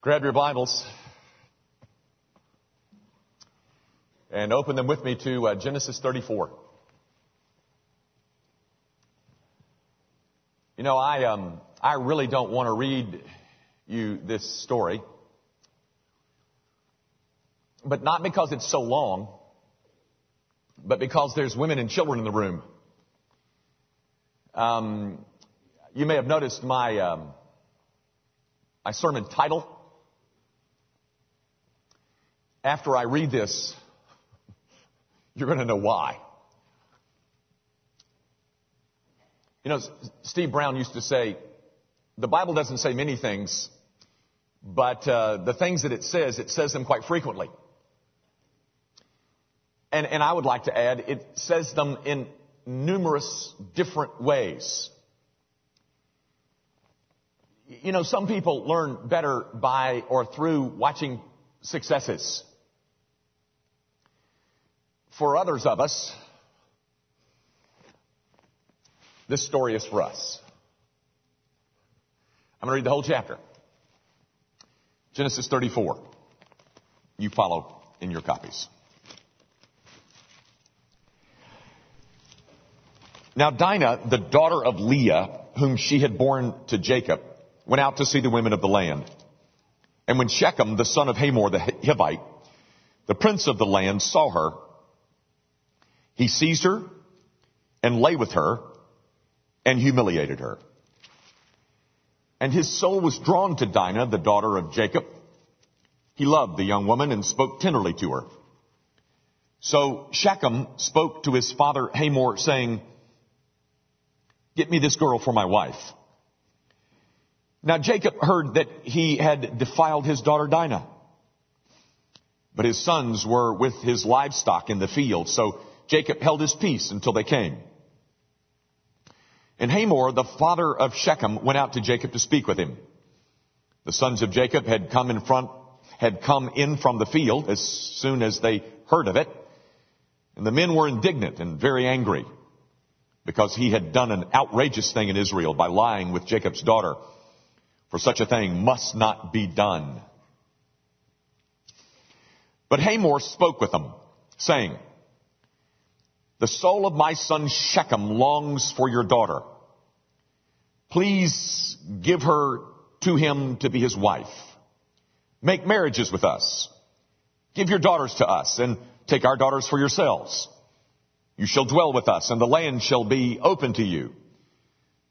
Grab your Bibles and open them with me to uh, Genesis 34. You know, I um, I really don't want to read you this story, but not because it's so long, but because there's women and children in the room. Um, you may have noticed my um, my sermon title after I read this, you're going to know why. You know, Steve Brown used to say, the Bible doesn't say many things, but uh, the things that it says, it says them quite frequently. And, and I would like to add, it says them in numerous different ways. You know, some people learn better by or through watching successes. For others of us, this story is for us. I'm going to read the whole chapter. Genesis 34. You follow in your copies. Now Dinah, the daughter of Leah, whom she had borne to Jacob, went out to see the women of the land. And when Shechem, the son of Hamor the Hivite, the prince of the land, saw her, he seized her and lay with her and humiliated her. And his soul was drawn to Dinah, the daughter of Jacob. He loved the young woman and spoke tenderly to her. So Shechem spoke to his father Hamor saying, get me this girl for my wife. Now Jacob heard that he had defiled his daughter Dinah. But his sons were with his livestock in the field, so Jacob held his peace until they came. And Hamor, the father of Shechem, went out to Jacob to speak with him. The sons of Jacob had come in front, had come in from the field as soon as they heard of it. And the men were indignant and very angry because he had done an outrageous thing in Israel by lying with Jacob's daughter. For such a thing must not be done. But Hamor spoke with them, saying, the soul of my son Shechem longs for your daughter. Please give her to him to be his wife. Make marriages with us. Give your daughters to us and take our daughters for yourselves. You shall dwell with us and the land shall be open to you.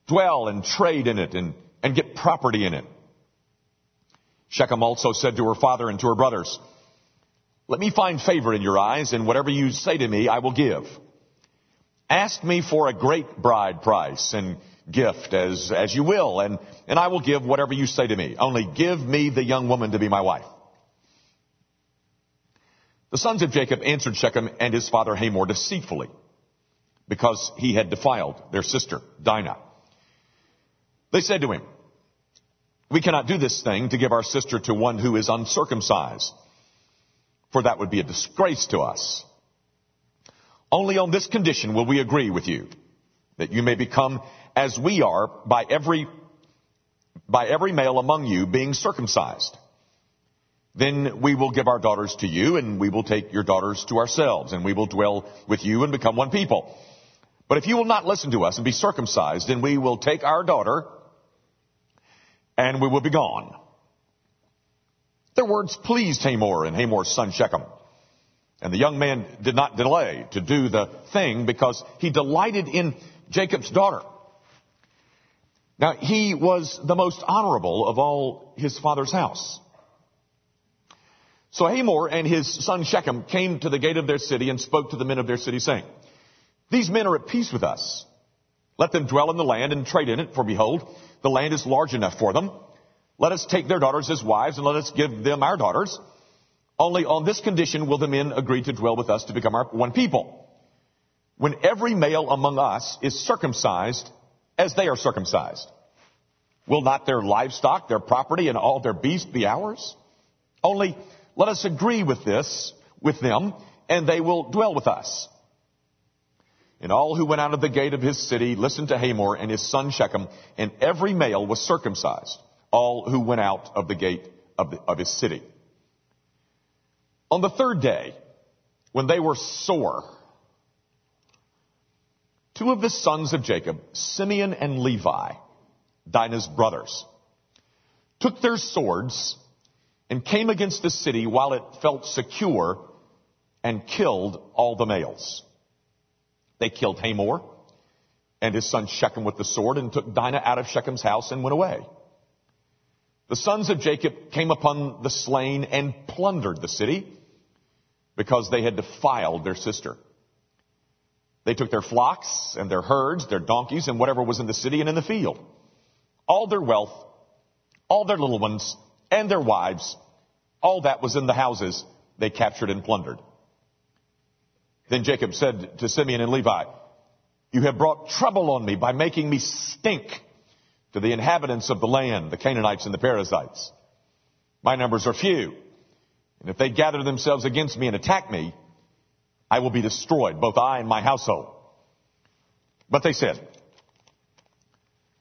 Dwell and trade in it and, and get property in it. Shechem also said to her father and to her brothers, let me find favor in your eyes and whatever you say to me I will give. Ask me for a great bride price and gift as, as you will, and, and I will give whatever you say to me. Only give me the young woman to be my wife. The sons of Jacob answered Shechem and his father Hamor deceitfully because he had defiled their sister, Dinah. They said to him, we cannot do this thing to give our sister to one who is uncircumcised, for that would be a disgrace to us. Only on this condition will we agree with you, that you may become as we are by every, by every male among you being circumcised. Then we will give our daughters to you, and we will take your daughters to ourselves, and we will dwell with you and become one people. But if you will not listen to us and be circumcised, then we will take our daughter, and we will be gone. Their words pleased Hamor and Hamor's son Shechem. And the young man did not delay to do the thing because he delighted in Jacob's daughter. Now, he was the most honorable of all his father's house. So Hamor and his son Shechem came to the gate of their city and spoke to the men of their city saying, These men are at peace with us. Let them dwell in the land and trade in it, for behold, the land is large enough for them. Let us take their daughters as wives and let us give them our daughters only on this condition will the men agree to dwell with us to become our one people. When every male among us is circumcised as they are circumcised, will not their livestock, their property, and all their beasts be ours? Only let us agree with this, with them, and they will dwell with us. And all who went out of the gate of his city listened to Hamor and his son Shechem, and every male was circumcised, all who went out of the gate of, the, of his city. On the third day, when they were sore, two of the sons of Jacob, Simeon and Levi, Dinah's brothers, took their swords and came against the city while it felt secure and killed all the males. They killed Hamor and his son Shechem with the sword and took Dinah out of Shechem's house and went away. The sons of Jacob came upon the slain and plundered the city because they had defiled their sister. They took their flocks and their herds, their donkeys, and whatever was in the city and in the field. All their wealth, all their little ones, and their wives, all that was in the houses they captured and plundered. Then Jacob said to Simeon and Levi, You have brought trouble on me by making me stink to the inhabitants of the land, the Canaanites and the Perizzites. My numbers are few. And if they gather themselves against me and attack me, I will be destroyed, both I and my household. But they said,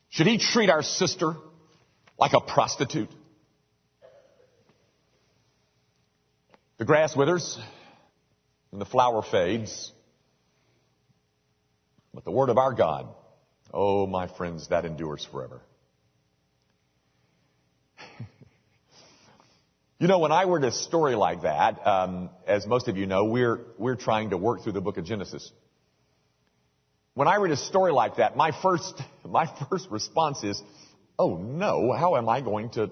should he treat our sister like a prostitute? The grass withers and the flower fades. But the word of our God, oh my friends, that endures forever. You know, when I read a story like that, um, as most of you know, we're we're trying to work through the book of Genesis. When I read a story like that, my first my first response is, "Oh no, how am I going to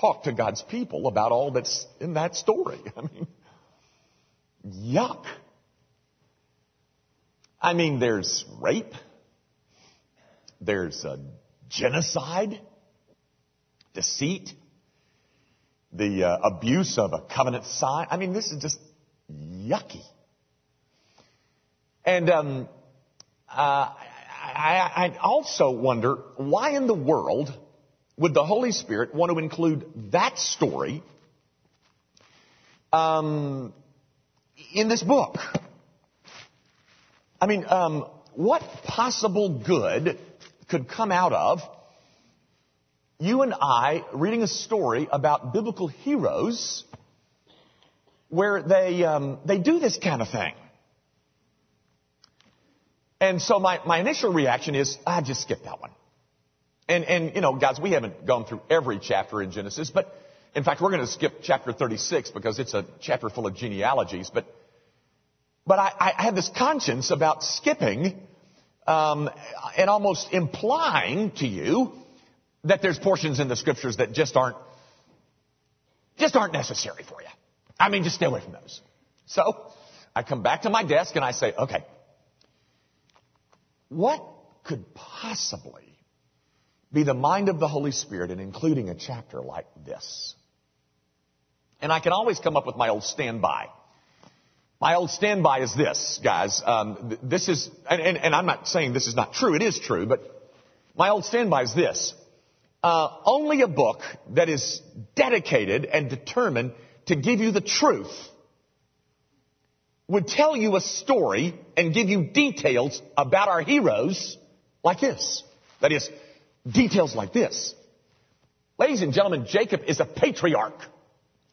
talk to God's people about all that's in that story?" I mean, Yuck. I mean, there's rape. There's uh, genocide, deceit, the uh, abuse of a covenant sign. I mean, this is just yucky. And um, uh, I, I also wonder why in the world would the Holy Spirit want to include that story um, in this book. I mean, um, what possible good could come out of you and I reading a story about biblical heroes where they um, they do this kind of thing? And so my, my initial reaction is, I ah, just skip that one. And, and, you know, guys, we haven't gone through every chapter in Genesis, but in fact, we're going to skip chapter 36 because it's a chapter full of genealogies. But, but I, I have this conscience about skipping um, and almost implying to you that there's portions in the scriptures that just aren't just aren't necessary for you. I mean, just stay away from those. So I come back to my desk and I say, okay, what could possibly be the mind of the Holy Spirit in including a chapter like this? And I can always come up with my old standby. My old standby is this, guys. Um, this is, and, and, and, I'm not saying this is not true. It is true, but my old standby is this. Uh, only a book that is dedicated and determined to give you the truth would tell you a story and give you details about our heroes like this. That is, details like this. Ladies and gentlemen, Jacob is a patriarch.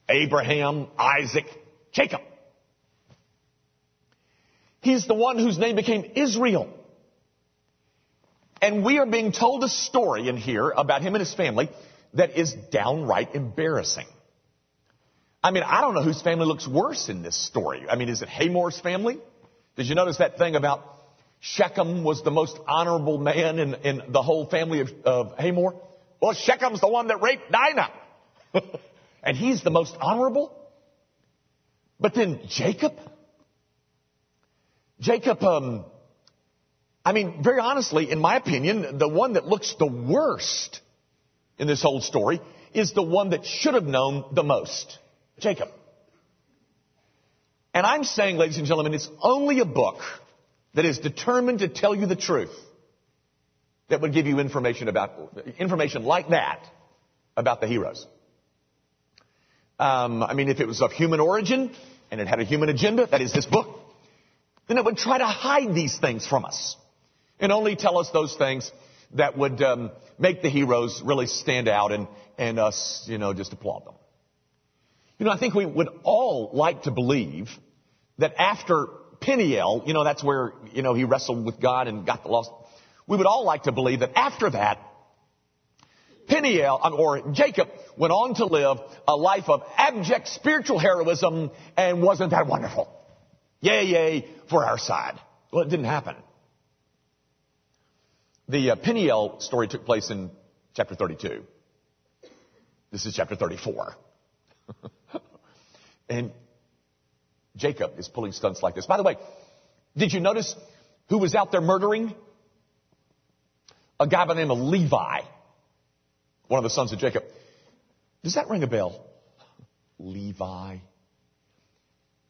Abraham, Isaac, Jacob. He's the one whose name became Israel. And we are being told a story in here about him and his family that is downright embarrassing. I mean, I don't know whose family looks worse in this story. I mean, is it Hamor's family? Did you notice that thing about Shechem was the most honorable man in, in the whole family of, of Hamor? Well, Shechem's the one that raped Dinah. and he's the most honorable. But then Jacob, Jacob, um, I mean, very honestly, in my opinion, the one that looks the worst in this whole story is the one that should have known the most. Jacob. And I'm saying, ladies and gentlemen, it's only a book that is determined to tell you the truth that would give you information about, information like that about the heroes. Um, I mean, if it was of human origin and it had a human agenda, that is this book, then it would try to hide these things from us and only tell us those things that would um, make the heroes really stand out and, and us, you know, just applaud them. You know, I think we would all like to believe that after Peniel, you know, that's where, you know, he wrestled with God and got the lost. We would all like to believe that after that, Peniel, or Jacob, went on to live a life of abject spiritual heroism and wasn't that wonderful? Yay, yay, for our side. Well, it didn't happen. The uh, Peniel story took place in chapter 32. This is chapter 34. and Jacob is pulling stunts like this. By the way, did you notice who was out there murdering? A guy by the name of Levi, one of the sons of Jacob. Does that ring a bell? Levi.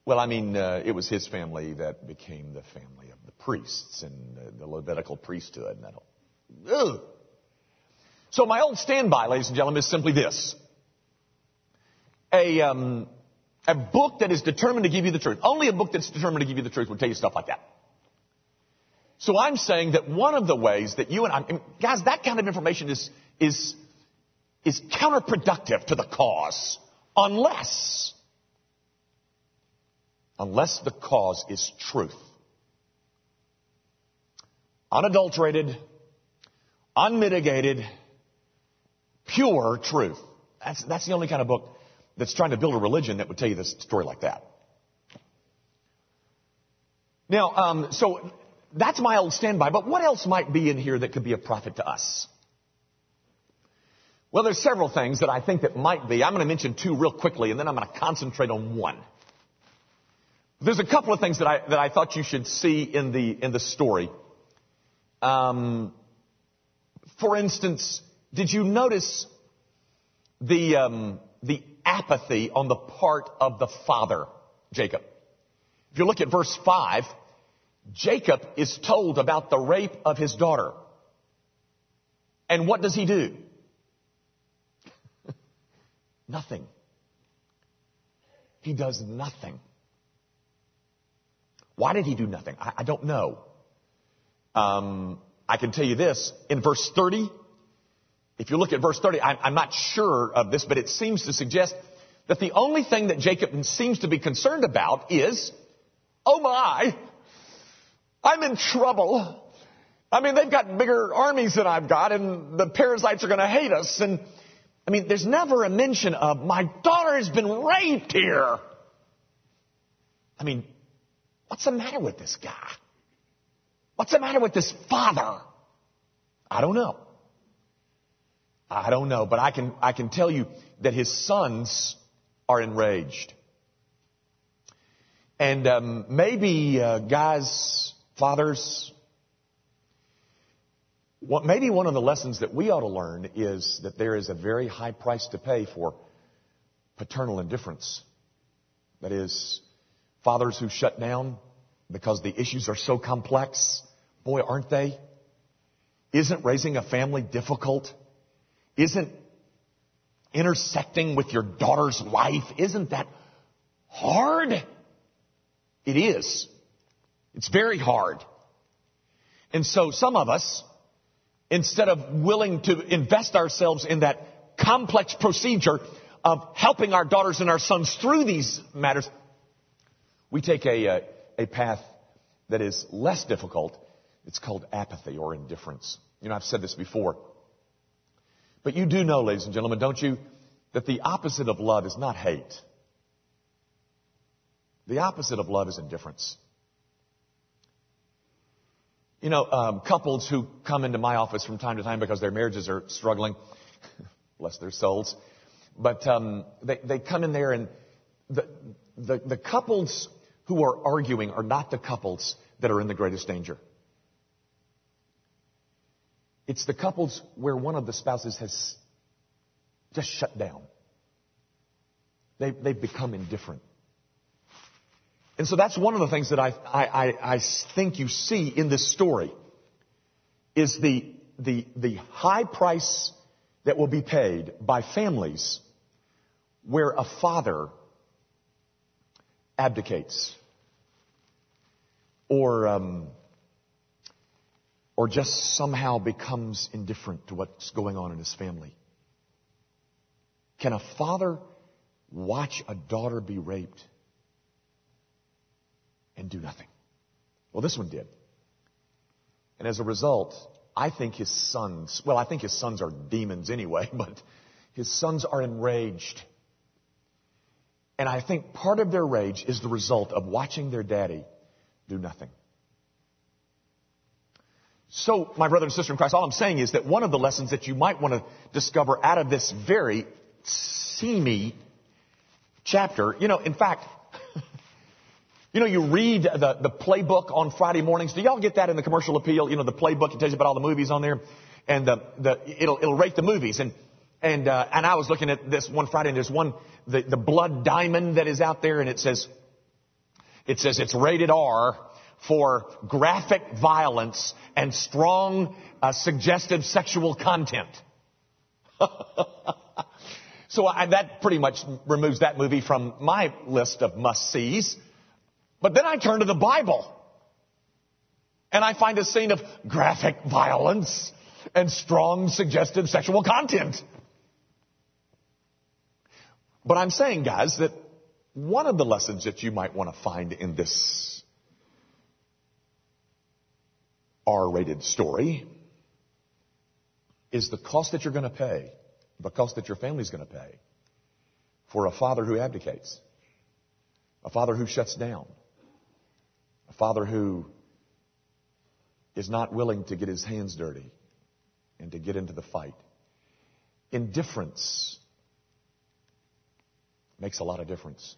Well, I mean, uh, it was his family that became the family of the priests and the Levitical priesthood. And that ugh. So my old standby, ladies and gentlemen, is simply this. A, um, a book that is determined to give you the truth. Only a book that's determined to give you the truth will tell you stuff like that. So I'm saying that one of the ways that you and I, guys, that kind of information is, is, is counterproductive to the cause unless, unless the cause is truth. Unadulterated, unmitigated, pure truth. That's, that's the only kind of book that's trying to build a religion that would tell you this story like that. Now, um, so that's my old standby, but what else might be in here that could be a profit to us? Well, there's several things that I think that might be. I'm going to mention two real quickly, and then I'm going to concentrate on one. There's a couple of things that I that I thought you should see in the in the story. Um, for instance, did you notice the um, the apathy on the part of the father, Jacob. If you look at verse 5, Jacob is told about the rape of his daughter. And what does he do? nothing. He does nothing. Why did he do nothing? I, I don't know. Um, I can tell you this. In verse 30, if you look at verse 30, I'm, I'm not sure of this, but it seems to suggest that the only thing that Jacob seems to be concerned about is, oh my, I'm in trouble. I mean, they've got bigger armies than I've got, and the Perizzites are going to hate us. And I mean, there's never a mention of my daughter has been raped here. I mean, what's the matter with this guy? What's the matter with this father? I don't know. I don't know, but I can, I can tell you that his sons are enraged. And um, maybe uh, guys, fathers, what, maybe one of the lessons that we ought to learn is that there is a very high price to pay for paternal indifference. That is, fathers who shut down because the issues are so complex. Boy, aren't they? Isn't raising a family difficult? Isn't intersecting with your daughter's life, isn't that hard? It is. It's very hard. And so some of us, instead of willing to invest ourselves in that complex procedure of helping our daughters and our sons through these matters, we take a, a, a path that is less difficult. It's called apathy or indifference. You know, I've said this before. But you do know, ladies and gentlemen, don't you, that the opposite of love is not hate. The opposite of love is indifference. You know, um, couples who come into my office from time to time because their marriages are struggling, bless their souls, but um, they, they come in there and the, the, the couples who are arguing are not the couples that are in the greatest danger. It's the couples where one of the spouses has just shut down. They, they've become indifferent. And so that's one of the things that I, I, I, think you see in this story is the, the, the high price that will be paid by families where a father abdicates or um, or just somehow becomes indifferent to what's going on in his family? Can a father watch a daughter be raped and do nothing? Well, this one did. And as a result, I think his sons, well, I think his sons are demons anyway, but his sons are enraged. And I think part of their rage is the result of watching their daddy do nothing. So, my brother and sister in Christ, all I'm saying is that one of the lessons that you might want to discover out of this very seamy chapter, you know, in fact, you know, you read the, the playbook on Friday mornings. Do y'all get that in the commercial appeal? You know, the playbook, it tells you about all the movies on there. And the, the, it'll, it'll rate the movies. And, and, uh, and I was looking at this one Friday and there's one, the, the blood diamond that is out there and it says, it says it's rated R for graphic violence and strong, uh, suggestive sexual content. so I, that pretty much removes that movie from my list of must-sees. But then I turn to the Bible. And I find a scene of graphic violence and strong suggestive sexual content. But I'm saying, guys, that one of the lessons that you might want to find in this R-rated story is the cost that you're going to pay, the cost that your family's going to pay for a father who abdicates, a father who shuts down, a father who is not willing to get his hands dirty and to get into the fight. Indifference makes a lot of difference.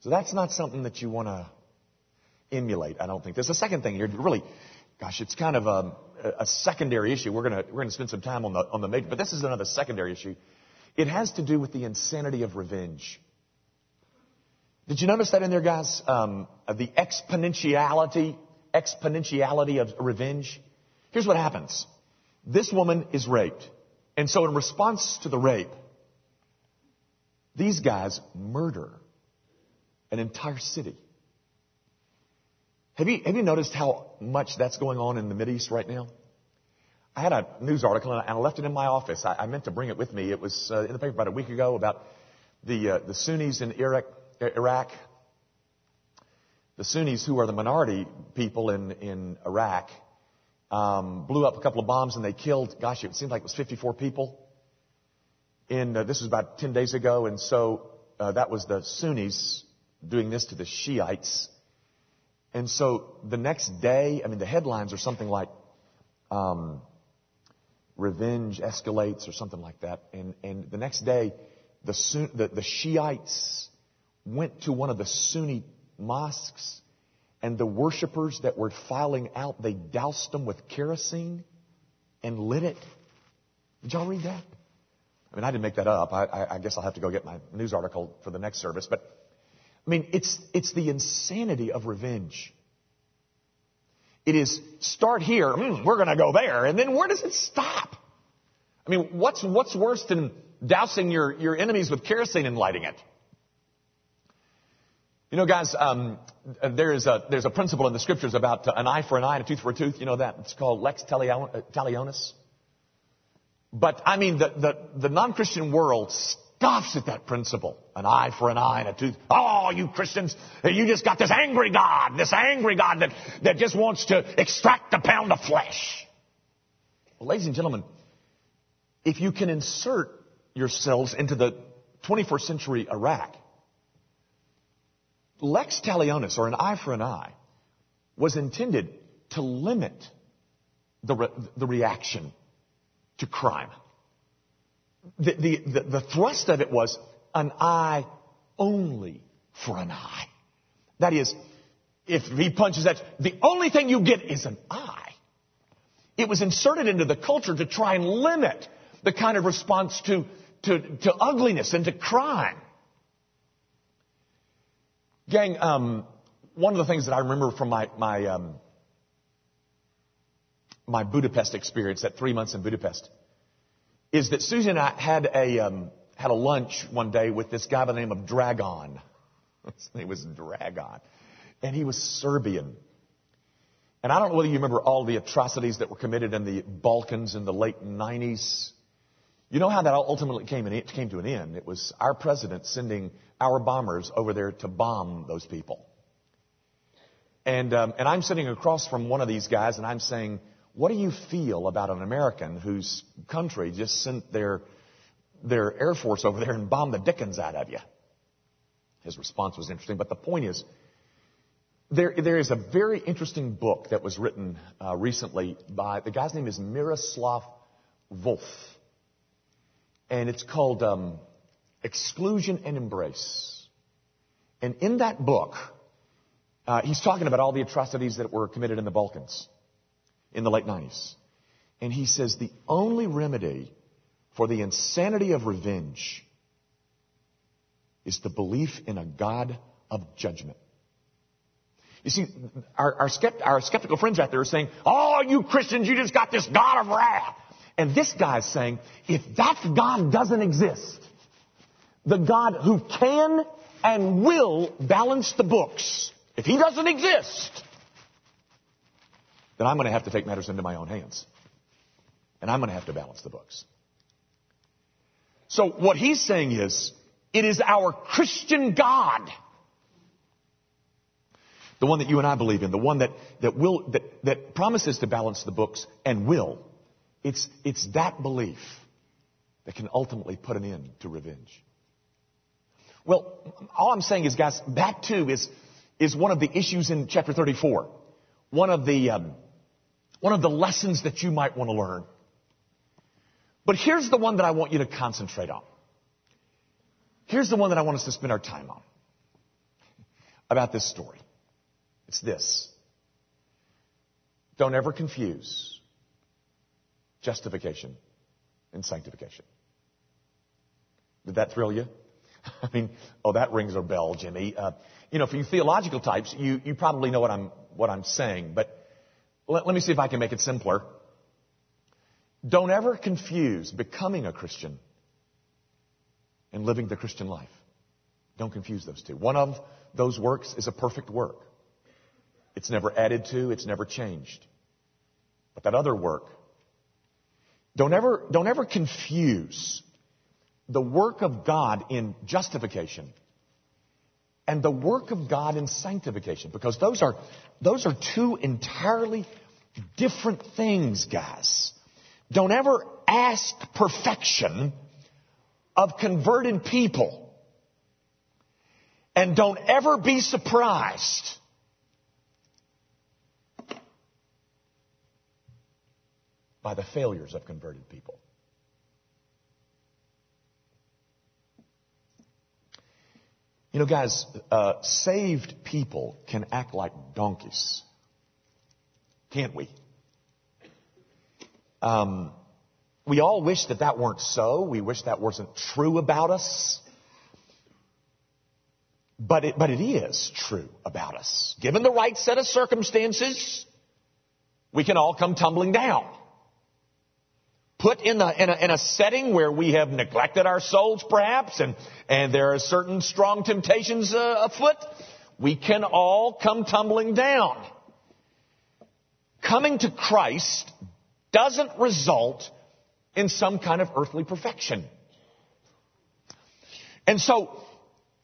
So that's not something that you want to emulate, I don't think. There's a second thing here, really, gosh, it's kind of a, a secondary issue. We're going to, we're to spend some time on the, on the major, but this is another secondary issue. It has to do with the insanity of revenge. Did you notice that in there, guys? Um, the exponentiality, exponentiality of revenge. Here's what happens. This woman is raped. And so in response to the rape, these guys murder an entire city. Have you, have you noticed how much that's going on in the Mideast right now? I had a news article and I left it in my office. I, I meant to bring it with me. It was uh, in the paper about a week ago about the, uh, the Sunnis in Iraq, Iraq, the Sunnis, who are the minority people in, in Iraq, um, blew up a couple of bombs and they killed, gosh, it seemed like it was 54 people. In, uh, this was about 10 days ago, and so uh, that was the Sunnis doing this to the Shiites. And so the next day, I mean, the headlines are something like, um, revenge escalates or something like that. And, and the next day, the, Sun, the, the Shiites went to one of the Sunni mosques and the worshippers that were filing out, they doused them with kerosene and lit it. Did y'all read that? I mean, I didn't make that up. I, I, I guess I'll have to go get my news article for the next service. But, I mean, it's, it's the insanity of revenge. It is start here, mm, we're going to go there, and then where does it stop? I mean, what's, what's worse than dousing your, your enemies with kerosene and lighting it? You know, guys, um, there is a, there's a principle in the scriptures about uh, an eye for an eye and a tooth for a tooth. You know that? It's called lex uh, talionis. But I mean, the, the, the non-Christian world scoffs at that principle. An eye for an eye and a tooth. Oh, you Christians, you just got this angry God, this angry God that, that just wants to extract a pound of flesh. Well, ladies and gentlemen, if you can insert yourselves into the 21st century Iraq, lex talionis, or an eye for an eye, was intended to limit the, re- the reaction to crime. The, the, the, the thrust of it was an eye only for an eye. That is, if he punches that, the only thing you get is an eye. It was inserted into the culture to try and limit the kind of response to, to, to ugliness and to crime. Gang, um, one of the things that I remember from my, my, um, my Budapest experience, that three months in Budapest, is that Susie and I had a, um, had a lunch one day with this guy by the name of Dragon. His name was Dragon. And he was Serbian. And I don't know whether you remember all the atrocities that were committed in the Balkans in the late 90s. You know how that ultimately came, in, came to an end? It was our president sending our bombers over there to bomb those people. And, um, and I'm sitting across from one of these guys and I'm saying, what do you feel about an American whose country just sent their, their Air Force over there and bombed the dickens out of you? His response was interesting, but the point is, there, there is a very interesting book that was written uh, recently by the guy's name is Miroslav Volf, and it's called um, Exclusion and Embrace. And in that book, uh, he's talking about all the atrocities that were committed in the Balkans in the late 90s. And he says the only remedy for the insanity of revenge is the belief in a God of judgment. You see, our, our, skept, our skeptical friends out there are saying, oh, you Christians, you just got this God of wrath. And this guy is saying, if that God doesn't exist, the God who can and will balance the books, if he doesn't exist, then I'm going to have to take matters into my own hands. And I'm going to have to balance the books. So what he's saying is, it is our Christian God the one that you and I believe in, the one that, that will, that, that promises to balance the books and will. It's, it's that belief that can ultimately put an end to revenge. Well, all I'm saying is, guys, that too is, is one of the issues in chapter 34. One of the, um, one of the lessons that you might want to learn. But here's the one that I want you to concentrate on. Here's the one that I want us to spend our time on. About this story. It's this. Don't ever confuse justification and sanctification. Did that thrill you? I mean, oh, that rings a bell, Jimmy. Uh, you know, for you theological types, you, you probably know what I'm, what I'm saying, but let, let me see if I can make it simpler. Don't ever confuse becoming a Christian and living the Christian life. Don't confuse those two. One of those works is a perfect work. It's never added to, it's never changed. But that other work, don't ever, don't ever confuse the work of God in justification and the work of God in sanctification because those are, those are two entirely different things, guys. Don't ever ask perfection of converted people. And don't ever be surprised by the failures of converted people. You know, guys, uh, saved people can act like donkeys. Can't we? Um, we all wish that that weren't so. We wish that wasn't true about us. But it, but it is true about us. Given the right set of circumstances, we can all come tumbling down put in a, in a, in a setting where we have neglected our souls perhaps and, and there are certain strong temptations uh, afoot, we can all come tumbling down. Coming to Christ doesn't result in some kind of earthly perfection. And so,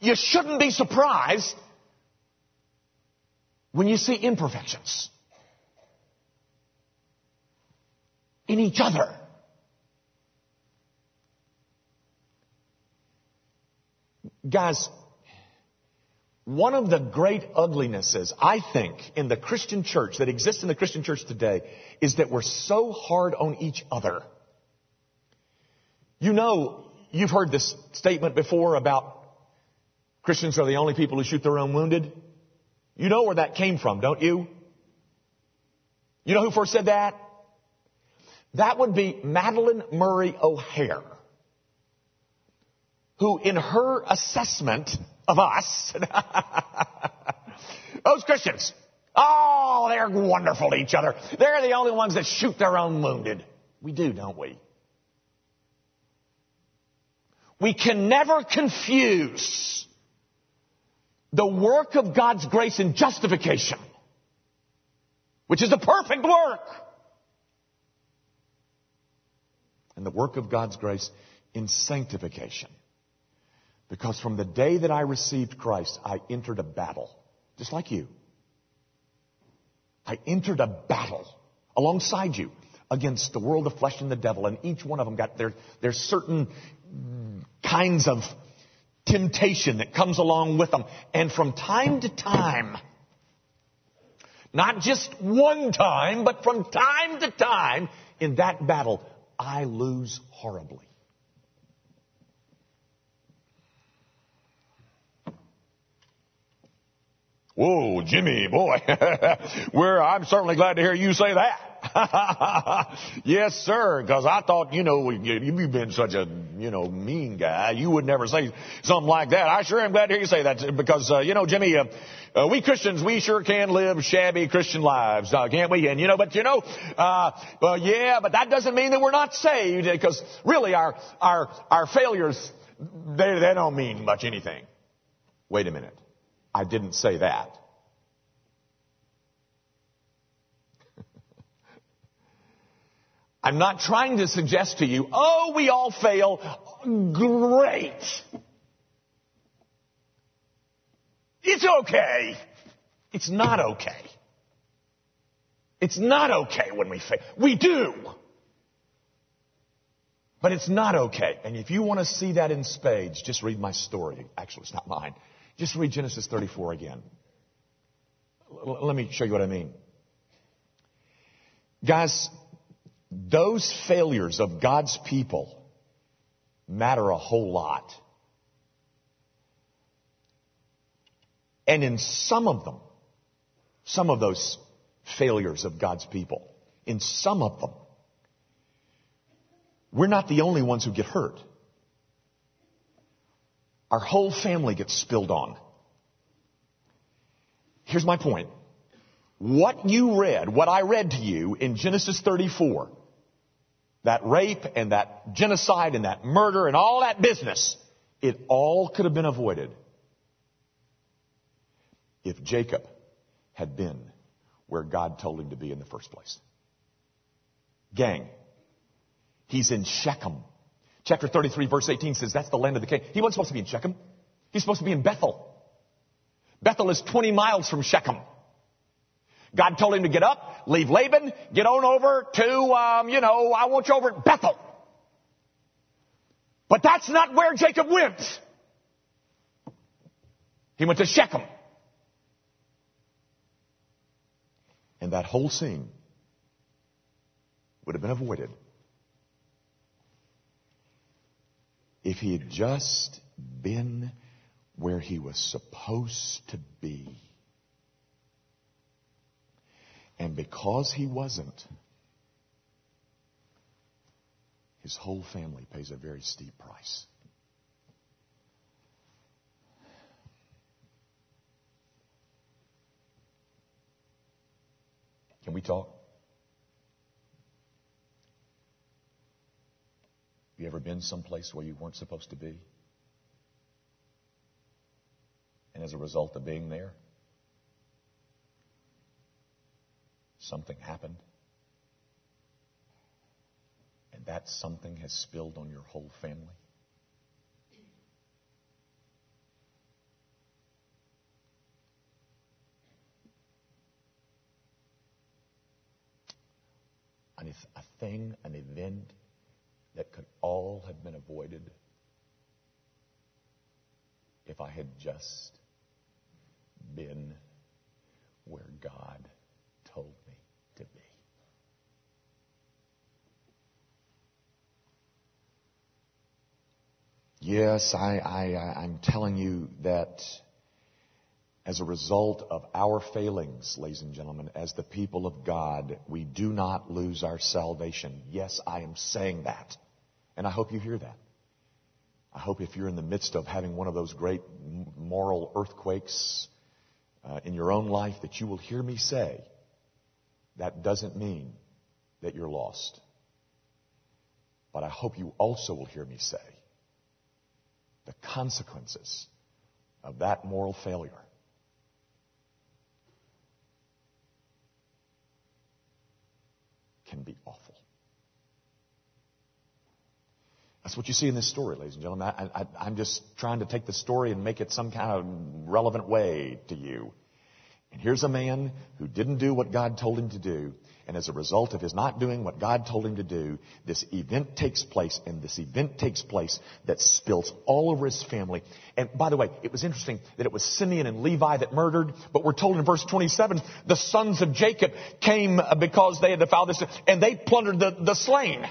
you shouldn't be surprised when you see imperfections in each other. Guys, one of the great uglinesses, I think, in the Christian church that exists in the Christian church today is that we're so hard on each other. You know, you've heard this statement before about Christians are the only people who shoot their own wounded. You know where that came from, don't you? You know who first said that? That would be Madalyn Murray O'Hair who in her assessment of us, those Christians, oh, they're wonderful to each other. They're the only ones that shoot their own wounded. We do, don't we? We can never confuse the work of God's grace in justification which is the perfect work. And the work of God's grace in sanctification. Because from the day that I received Christ, I entered a battle, just like you. I entered a battle alongside you against the world of flesh and the devil, and each one of them got their, their certain kinds of temptation that comes along with them. And from time to time, not just one time, but from time to time, in that battle, I lose horribly. Whoa, Jimmy, boy. Where I'm certainly glad to hear you say that. yes, sir, because I thought, you know, you've been such a, you know, mean guy. You would never say something like that. I sure am glad to hear you say that because, uh, you know, Jimmy, uh, uh, we Christians, we sure can live shabby Christian lives, uh, can't we? And, you know, but, you know, uh, well, yeah, but that doesn't mean that we're not saved because really our, our, our failures, they, they don't mean much anything. Wait a minute. I didn't say that. I'm not trying to suggest to you, oh, we all fail. Great. It's okay. It's not okay. It's not okay when we fail. We do. But it's not okay. And if you want to see that in spades, just read my story. Actually, it's not mine. Just read Genesis 34 again. L- let me show you what I mean. Guys, those failures of God's people matter a whole lot. And in some of them, some of those failures of God's people, in some of them, we're not the only ones who get hurt. Our whole family gets spilled on. Here's my point. What you read, what I read to you in Genesis 34, that rape and that genocide and that murder and all that business, it all could have been avoided if Jacob had been where God told him to be in the first place. Gang, he's in Shechem. Chapter 33 verse 18 says that's the land of the king. He wasn't supposed to be in Shechem. He's supposed to be in Bethel. Bethel is 20 miles from Shechem. God told him to get up, leave Laban, get on over to, um, you know, I want you over at Bethel. But that's not where Jacob went. He went to Shechem. And that whole scene would have been avoided if he had just been where he was supposed to be. And because he wasn't, his whole family pays a very steep price. Can we talk? You ever been someplace where you weren't supposed to be? And as a result of being there, something happened. And that something has spilled on your whole family. A thing, an event that could all have been avoided if I had just been where God told me to be. Yes, I, I, I'm telling you that as a result of our failings, ladies and gentlemen, as the people of God, we do not lose our salvation. Yes, I am saying that. And I hope you hear that. I hope if you're in the midst of having one of those great moral earthquakes uh, in your own life, that you will hear me say, that doesn't mean that you're lost. But I hope you also will hear me say, the consequences of that moral failure can be awful. That's what you see in this story, ladies and gentlemen. I, am just trying to take the story and make it some kind of relevant way to you. And here's a man who didn't do what God told him to do. And as a result of his not doing what God told him to do, this event takes place, and this event takes place that spills all over his family. And by the way, it was interesting that it was Simeon and Levi that murdered, but we're told in verse 27, the sons of Jacob came uh, because they had defiled this, and they plundered the, the slain.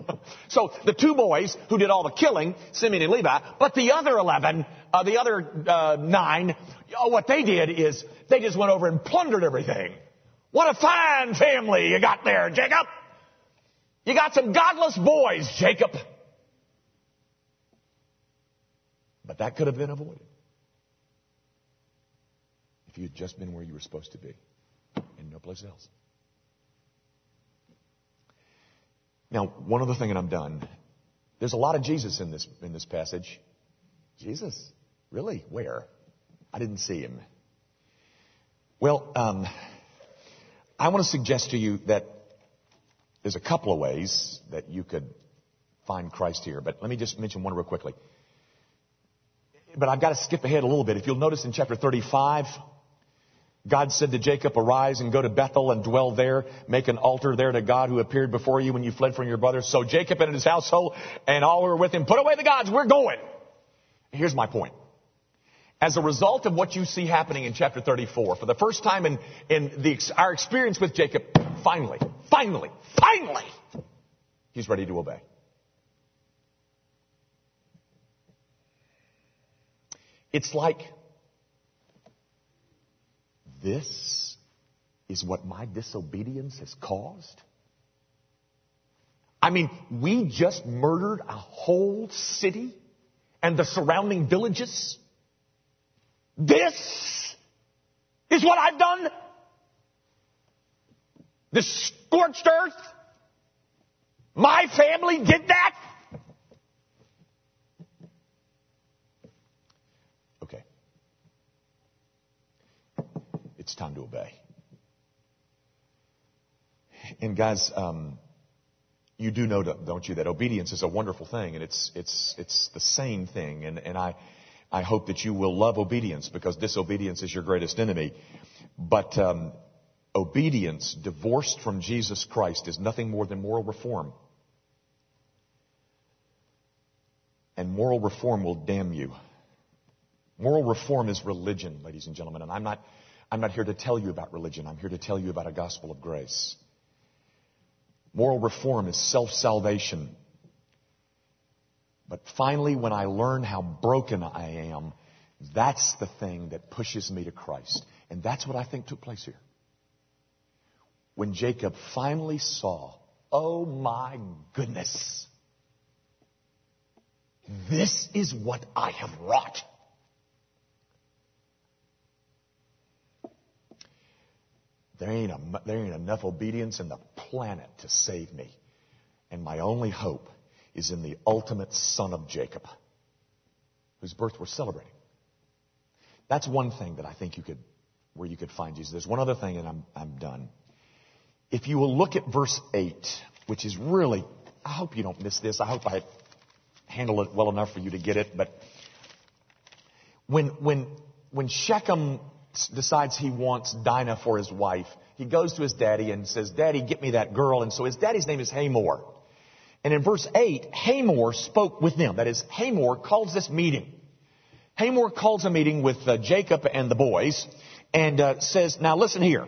so the two boys who did all the killing, Simeon and Levi, but the other 11, uh, the other uh, nine, oh, what they did is they just went over and plundered everything. What a fine family you got there, Jacob. You got some godless boys, Jacob. But that could have been avoided if you had just been where you were supposed to be and no place else. Now, one other thing, and I'm done. There's a lot of Jesus in this in this passage. Jesus, really? Where? I didn't see him. Well, um, I want to suggest to you that there's a couple of ways that you could find Christ here, but let me just mention one real quickly. But I've got to skip ahead a little bit. If you'll notice in chapter 35, God said to Jacob, arise and go to Bethel and dwell there, make an altar there to God who appeared before you when you fled from your brothers. So Jacob and his household and all who were with him put away the gods. We're going. Here's my point. As a result of what you see happening in chapter 34, for the first time in, in the, our experience with Jacob, finally, finally, finally, he's ready to obey. It's like, this is what my disobedience has caused? I mean, we just murdered a whole city and the surrounding villages. This is what I've done? This scorched earth? My family did that? Okay. It's time to obey. And guys, um, you do know, don't you, that obedience is a wonderful thing, and it's it's it's the same thing. And and I I hope that you will love obedience because disobedience is your greatest enemy. But um, obedience divorced from Jesus Christ is nothing more than moral reform. And moral reform will damn you. Moral reform is religion, ladies and gentlemen. And I'm not, I'm not here to tell you about religion. I'm here to tell you about a gospel of grace. Moral reform is self-salvation. But finally, when I learn how broken I am, that's the thing that pushes me to Christ. And that's what I think took place here. When Jacob finally saw, oh my goodness, this is what I have wrought. There ain't, a, there ain't enough obedience in the planet to save me. And my only hope is in the ultimate son of Jacob, whose birth we're celebrating. That's one thing that I think you could, where you could find Jesus. There's one other thing and I'm, I'm done. If you will look at verse 8, which is really, I hope you don't miss this. I hope I handle it well enough for you to get it. But when, when, when Shechem decides he wants Dinah for his wife, he goes to his daddy and says, Daddy, get me that girl. And so his daddy's name is Hamor. And in verse 8, Hamor spoke with them. That is, Hamor calls this meeting. Hamor calls a meeting with uh, Jacob and the boys and uh, says, now listen here.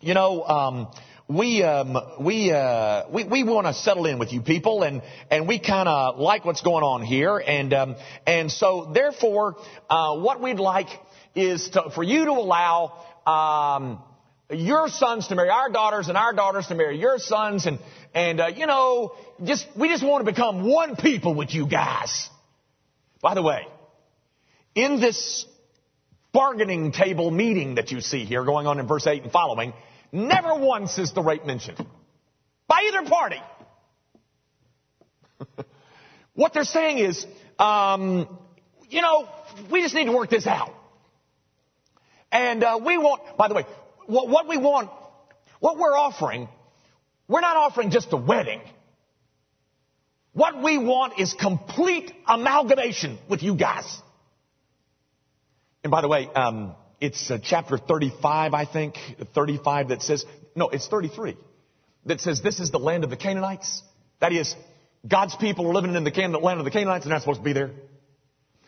You know, um, we um, we uh, we we want to settle in with you people, and and we kind of like what's going on here, and um, and so therefore, uh, what we'd like is to, for you to allow um, your sons to marry our daughters, and our daughters to marry your sons, and and, uh, you know, just, we just want to become one people with you guys. By the way, in this bargaining table meeting that you see here going on in verse 8 and following, never once is the rape mentioned. By either party. what they're saying is, um, you know, we just need to work this out. And uh, we want, by the way, what, we want, what we're offering We're not offering just a wedding. What we want is complete amalgamation with you guys. And by the way, um, it's uh, chapter 35, I think, 35 that says, no, it's 33, that says this is the land of the Canaanites. That is, God's people are living in the Can- land of the Canaanites. and They're not supposed to be there.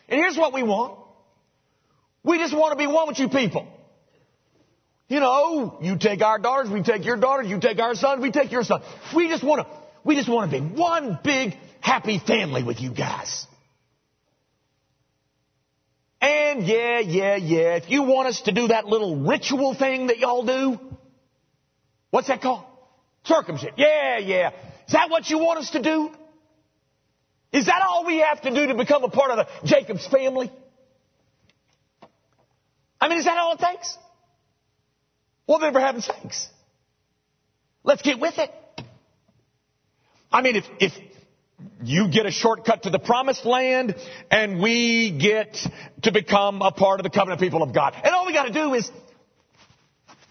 And here's what we want. We just want to be one with you people. You know, you take our daughters, we take your daughters, you take our sons, we take your sons. We just want to, we just want to be one big happy family with you guys. And yeah, yeah, yeah, if you want us to do that little ritual thing that y'all do, what's that called? Circumcision. Yeah, yeah. Is that what you want us to do? Is that all we have to do to become a part of the Jacob's family? I mean, is that all it takes? Well, then, for heaven's sakes, let's get with it. I mean, if, if you get a shortcut to the promised land and we get to become a part of the covenant people of God. And all we got to do is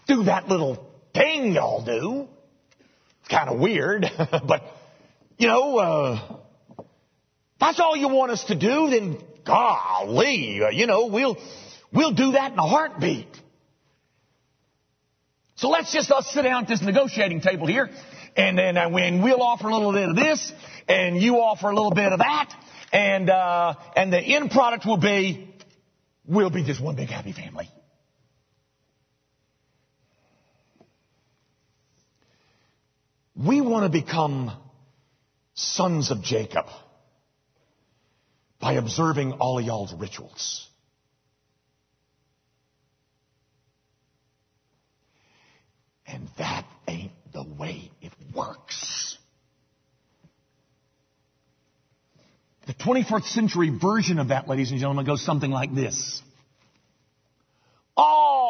do that little thing y'all do. It's kind of weird, but you know, uh, that's all you want us to do, then golly, uh, you know, we'll, we'll do that in a heartbeat. So let's just us sit down at this negotiating table here, and then uh, when we'll offer a little bit of this, and you offer a little bit of that, and uh, and the end product will be, we'll be just one big happy family. We want to become sons of Jacob by observing all y'all's rituals. And that ain't the way it works. The 21st century version of that, ladies and gentlemen, goes something like this.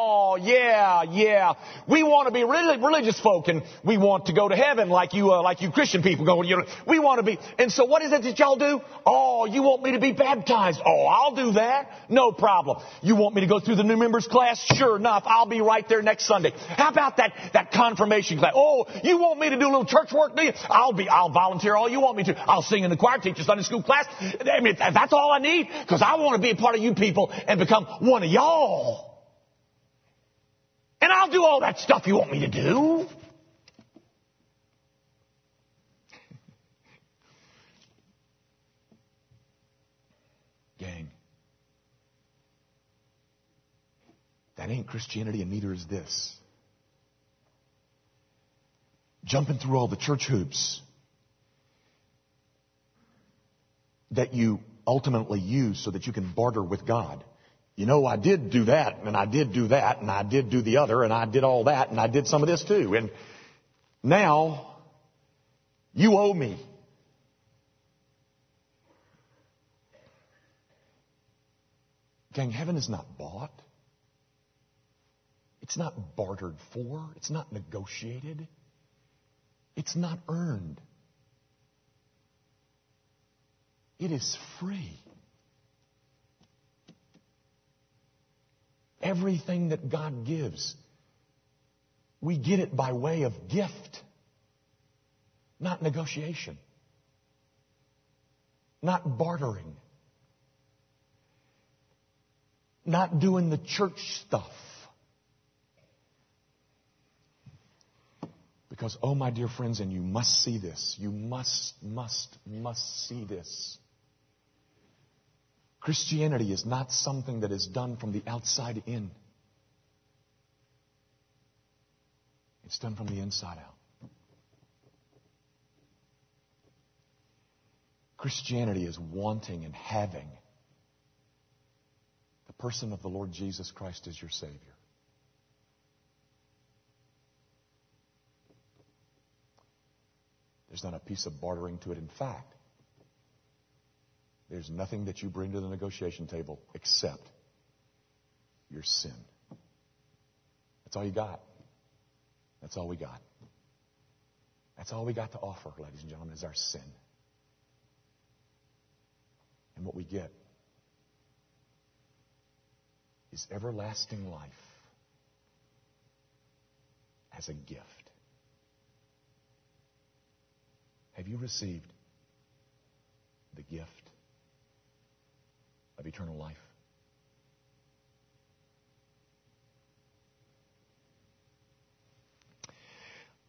Oh, yeah, yeah. We want to be really religious folk and we want to go to heaven like you, uh, like you Christian people go. You know, we want to be. And so what is it that y'all do? Oh, you want me to be baptized? Oh, I'll do that. No problem. You want me to go through the new members class? Sure enough. I'll be right there next Sunday. How about that, that confirmation class? Oh, you want me to do a little church work? Do you? I'll be, I'll volunteer all you want me to. I'll sing in the choir, teach a Sunday school class. I mean, that's all I need because I want to be a part of you people and become one of y'all. And I'll do all that stuff you want me to do. Gang, that ain't Christianity, and neither is this. Jumping through all the church hoops that you ultimately use so that you can barter with God you know, I did do that, and I did do that, and I did do the other, and I did all that, and I did some of this too. And now, you owe me. Gang, heaven is not bought. It's not bartered for. It's not negotiated. It's not earned. It is free. Everything that God gives, we get it by way of gift, not negotiation, not bartering, not doing the church stuff. Because, oh, my dear friends, and you must see this. You must, must, must see this. Christianity is not something that is done from the outside in. It's done from the inside out. Christianity is wanting and having the person of the Lord Jesus Christ as your Savior. There's not a piece of bartering to it. In fact, there's nothing that you bring to the negotiation table except your sin. That's all you got. That's all we got. That's all we got to offer, ladies and gentlemen, is our sin. And what we get is everlasting life as a gift. Have you received the gift of eternal life?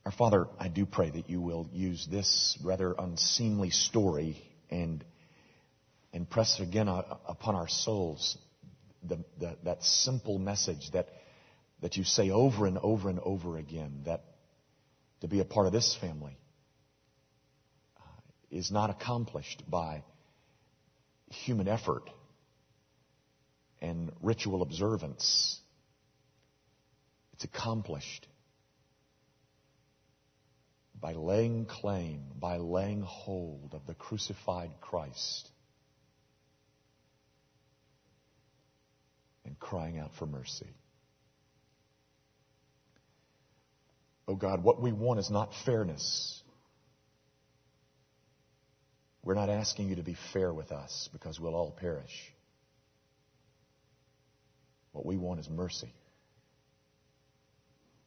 Our Father, I do pray that you will use this rather unseemly story and, and press again upon our souls the, the, that simple message that, that you say over and over and over again that to be a part of this family uh, is not accomplished by human effort and ritual observance. It's accomplished by laying claim, by laying hold of the crucified Christ and crying out for mercy. Oh God, what we want is not fairness. We're not asking you to be fair with us because we'll all perish. What we want is mercy.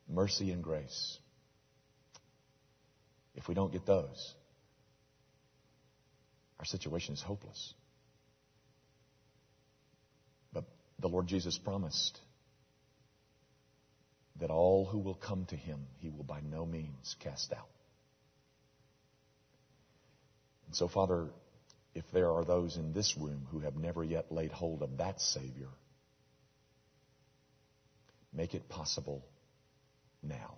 Mercy and grace. If we don't get those, our situation is hopeless. But the Lord Jesus promised that all who will come to him, he will by no means cast out. And so, Father, if there are those in this room who have never yet laid hold of that Savior, make it possible now.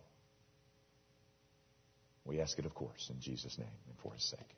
We ask it, of course, in Jesus' name and for his sake.